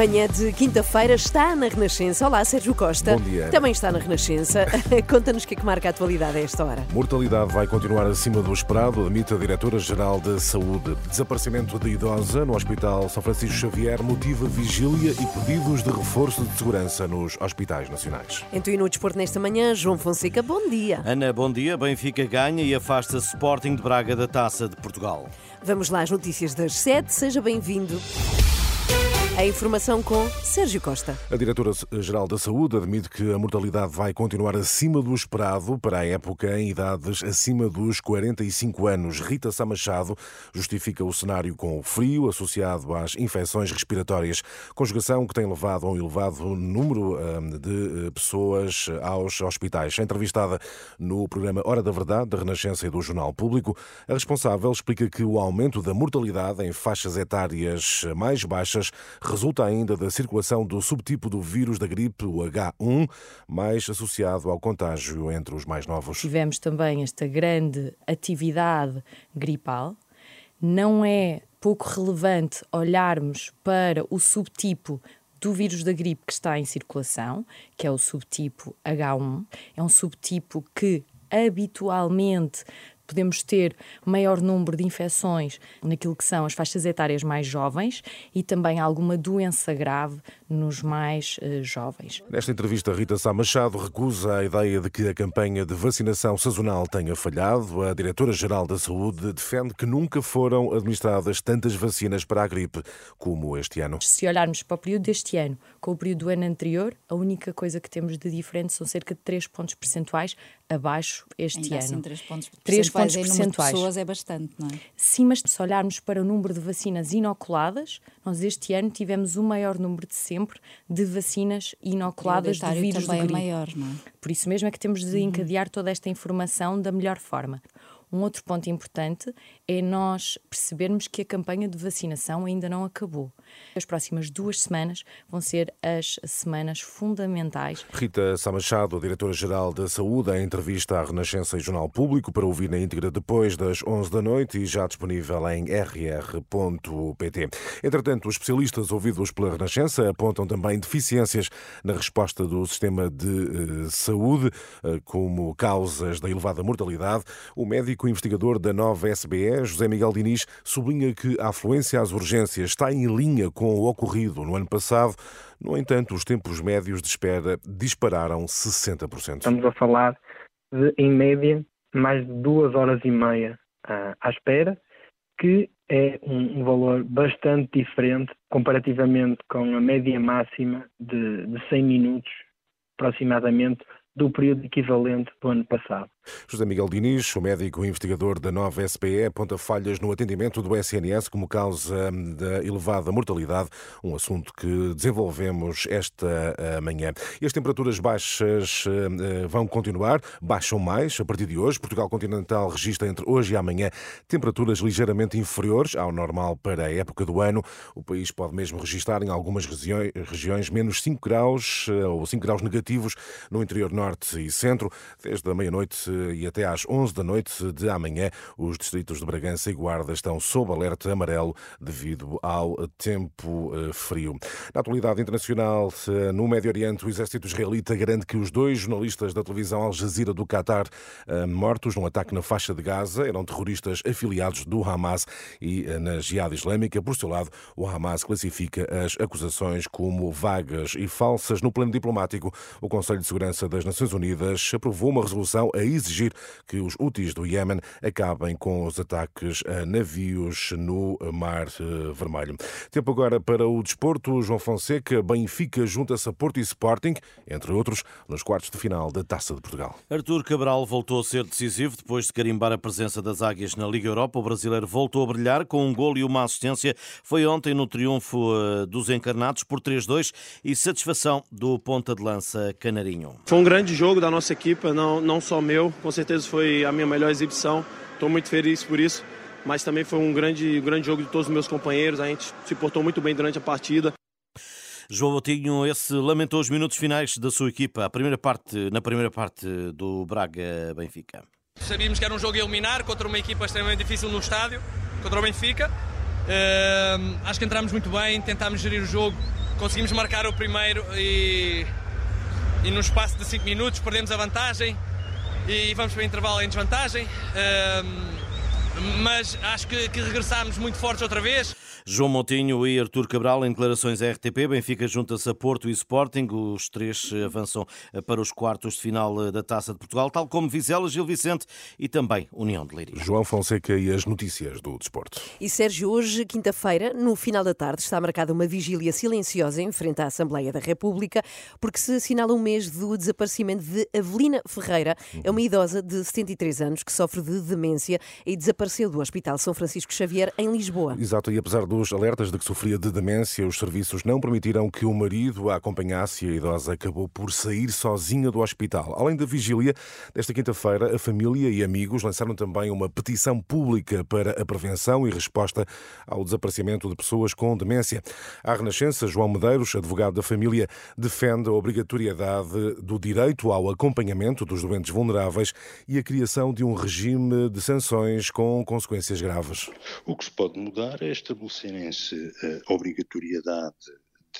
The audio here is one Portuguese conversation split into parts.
Manhã de quinta-feira está na Renascença. Olá, Sérgio Costa. Bom dia. Também está na Renascença. Conta-nos o que é que marca a atualidade a esta hora. Mortalidade vai continuar acima do esperado, admite a Diretora-Geral de Saúde. Desaparecimento de idosa no Hospital São Francisco Xavier motiva vigília e pedidos de reforço de segurança nos hospitais nacionais. Então, e no desporto nesta manhã, João Fonseca, bom dia. Ana, bom dia. Benfica ganha e afasta Sporting de Braga da Taça de Portugal. Vamos lá às notícias das sete. Seja bem-vindo. A informação com Sérgio Costa. A Diretora-Geral da Saúde admite que a mortalidade vai continuar acima do esperado para a época em idades acima dos 45 anos. Rita Sá Machado justifica o cenário com o frio associado às infecções respiratórias, conjugação que tem levado a um elevado número hum, de eh, pessoas aos hospitais. Entrevistada no programa Hora da Verdade, da Renascença e do Jornal Público, a responsável explica que o aumento da mortalidade em faixas etárias mais baixas resulta ainda da circulação do subtipo do vírus da gripe, o H1, mais associado ao contágio entre os mais novos. Tivemos também esta grande atividade gripal. Não é pouco relevante olharmos para o subtipo do vírus da gripe que está em circulação, que é o subtipo H1. É um subtipo que habitualmente podemos ter maior número de infecções naquilo que são as faixas etárias mais jovens e também alguma doença grave nos mais uh, jovens. Nesta entrevista, Rita Sá Machado recusa a ideia de que a campanha de vacinação sazonal tenha falhado. A Diretora-Geral da Saúde defende que nunca foram administradas tantas vacinas para a gripe como este ano. Se olharmos para o período deste ano com o período do ano anterior, a única coisa que temos de diferente são cerca de 3 pontos percentuais abaixo este Ainda ano. Assim, 3 pontos 3 percentuais pontos percentuais. pessoas é bastante, não é? Sim, mas se olharmos para o número de vacinas inoculadas, nós este ano tivemos o maior número de sempre de vacinas inoculadas do vírus do também é gripe. maior, não é? Por isso mesmo é que temos de encadear toda esta informação da melhor forma. Um outro ponto importante é nós percebermos que a campanha de vacinação ainda não acabou. As próximas duas semanas vão ser as semanas fundamentais Rita Sá Machado, Diretora-Geral da Saúde, em entrevista à Renascença e Jornal Público, para ouvir na íntegra depois das 11 da noite e já disponível em rr.pt. Entretanto, os especialistas ouvidos pela Renascença apontam também deficiências na resposta do sistema de eh, saúde, eh, como causas da elevada mortalidade. O médico investigador da nova SBE, José Miguel Diniz, sublinha que a afluência às urgências está em linha com o ocorrido no ano passado. No entanto, os tempos médios de espera dispararam 60%. Estamos a falar de, em média, mais de duas horas e meia ah, à espera, que é um, um valor bastante diferente comparativamente com a média máxima de, de 100 minutos, aproximadamente, do período equivalente do ano passado. José Miguel Diniz, o médico investigador da nova SPE, aponta falhas no atendimento do SNS como causa da elevada mortalidade, um assunto que desenvolvemos esta eh, manhã. E as temperaturas baixas eh, vão continuar, baixam mais a partir de hoje. Portugal continental registra entre hoje e amanhã temperaturas ligeiramente inferiores ao normal para a época do ano. O país pode mesmo registrar em algumas regiões, menos 5 graus eh, ou 5 graus negativos no interior norte e centro, desde a meia-noite e até às 11 da noite de amanhã, os distritos de Bragança e Guarda estão sob alerta amarelo devido ao tempo eh, frio. Na atualidade internacional, eh, no Médio Oriente, o exército israelita garante que os dois jornalistas da televisão Al Jazeera do Qatar eh, mortos num ataque na faixa de Gaza eram terroristas afiliados do Hamas e na Jihad Islâmica. Por seu lado, o Hamas classifica as acusações como vagas e falsas. No plano diplomático, o Conselho de Segurança das Nações Unidas aprovou uma resolução a exigir que os úteis do Iémen acabem com os ataques a navios no Mar eh, Vermelho. Tempo agora para o desporto. João Fonseca, Benfica junta-se a Porto e Sporting, entre outros, nos quartos de final da Taça de Portugal. Artur Cabral voltou a ser decisivo depois de carimbar a presença das Águias na Liga Europa. O brasileiro voltou a brilhar com um golo e uma assistência. Foi ontem no triunfo eh, dos encarnados por 3-2 e satisfação do ponta de lança Canarinho. Foi um grande jogo da nossa equipa, não, não só meu, com certeza foi a minha melhor exibição. Estou muito feliz por isso, mas também foi um grande, grande jogo de todos os meus companheiros. A gente se portou muito bem durante a partida. João Botinho, esse lamentou os minutos finais da sua equipa, a primeira parte, na primeira parte do Braga-Benfica. Sabíamos que era um jogo a eliminar contra uma equipa extremamente difícil no estádio, contra o Benfica. Uh, acho que entramos muito bem, tentámos gerir o jogo, conseguimos marcar o primeiro e, e no espaço de 5 minutos perdemos a vantagem e vamos para o intervalo em desvantagem. Mas acho que, que regressámos muito fortes outra vez. João Montinho e Artur Cabral em declarações à RTP. Benfica junta-se a Porto e Sporting. Os três avançam para os quartos de final da Taça de Portugal, tal como Vizela, Gil Vicente e também União de Leiria. João Fonseca e as notícias do desporto. E Sérgio, hoje, quinta-feira, no final da tarde, está marcada uma vigília silenciosa em frente à Assembleia da República, porque se assinala um mês do desaparecimento de Avelina Ferreira. É uma idosa de 73 anos que sofre de demência e desapareceu do Hospital São Francisco Xavier, em Lisboa. Exato, e apesar dos alertas de que sofria de demência, os serviços não permitiram que o marido a acompanhasse e a idosa acabou por sair sozinha do hospital. Além da vigília, desta quinta-feira, a família e amigos lançaram também uma petição pública para a prevenção e resposta ao desaparecimento de pessoas com demência. À Renascença, João Medeiros, advogado da família, defende a obrigatoriedade do direito ao acompanhamento dos doentes vulneráveis e a criação de um regime de sanções com consequências graves. O que se pode mudar é estabelecer estabelecerem-se a obrigatoriedade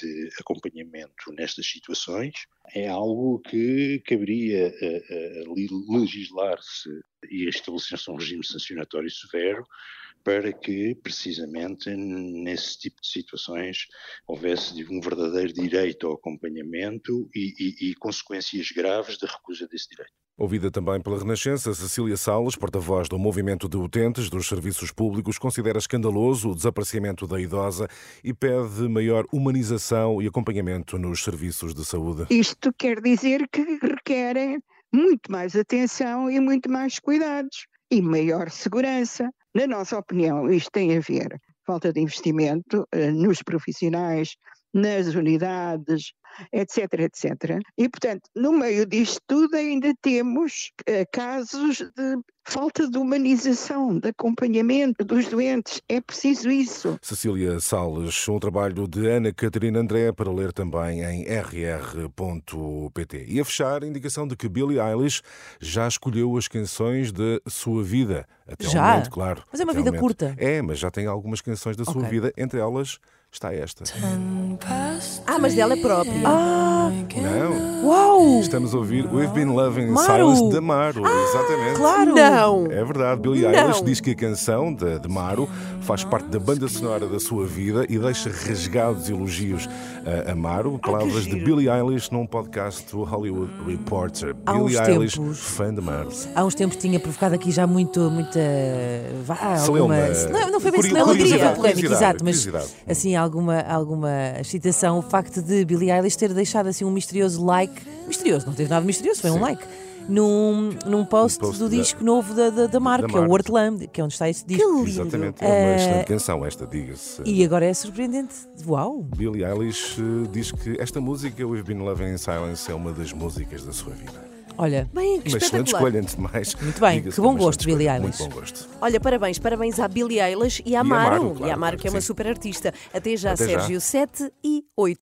de acompanhamento nestas situações é algo que caberia a, a legislar-se e estabelecer-se um regime sancionatório severo para que, precisamente, nesse tipo de situações houvesse um verdadeiro direito ao acompanhamento e, e, e consequências graves da recusa desse direito. Ouvida também pela Renascença, Cecília Salles, porta-voz do Movimento de Utentes dos Serviços Públicos, considera escandaloso o desaparecimento da idosa e pede maior humanização e acompanhamento nos serviços de saúde. Isto quer dizer que requerem muito mais atenção e muito mais cuidados e maior segurança. Na nossa opinião, isto tem a ver falta de investimento eh, nos profissionais, nas unidades, etc, etc. E, portanto, no meio disto tudo ainda temos uh, casos de falta de humanização, de acompanhamento dos doentes. É preciso isso. Cecília Salles, um trabalho de Ana Catarina André para ler também em rr.pt. E a fechar, a indicação de que Billie Eilish já escolheu as canções da sua vida. Até já? momento, claro. Mas é uma vida curta. É, mas já tem algumas canções da sua Ok. vida, entre elas está esta. Ah, mas dela é própria. Ah, Não? uau! Estamos a ouvir We've Been Loving in Maro. Silence de Maro. Exatamente. Claro! Não! É verdade, Billie Não. Eilish diz que a canção de, de Maro faz parte da banda sonora da sua vida e deixa rasgados elogios a, a Maro. Palavras de Billie Eilish num podcast do Hollywood Reporter. Há Billie Eilish, tempos- fã de Maro. Há uns tempos tinha provocado aqui já muito, muita. Vá, alguma. Não, não foi bem celeuma, polémica, curiosidade, exato, mas assim, alguma, alguma excitação. O facto de Billie Eilish ter deixado assim um misterioso like. Misterioso, não teve nada de misterioso, foi um like. Num, num post, Um post do da- disco novo da, da, da que é o. Wordlam, que é onde está esse disco. Exatamente. É uma Eh, excelente canção esta, diga-se. E agora é surpreendente. Uau! Billie Eilish eh, diz que esta música, We've Been Loving in Silence, é uma das músicas da sua vida. Olha, Bem, que Uma excelente espetacular. escolha, antes de mais. Muito bem, Diga-se que bom uma excelente gosto, Billie escolha. Eilish. Muito bom gosto. Olha, parabéns, parabéns à Billie Eilish e à E a. Maro, e à claro, Maro, que é uma sim. super artista. Até já, Até já. Sérgio. 7 e 8.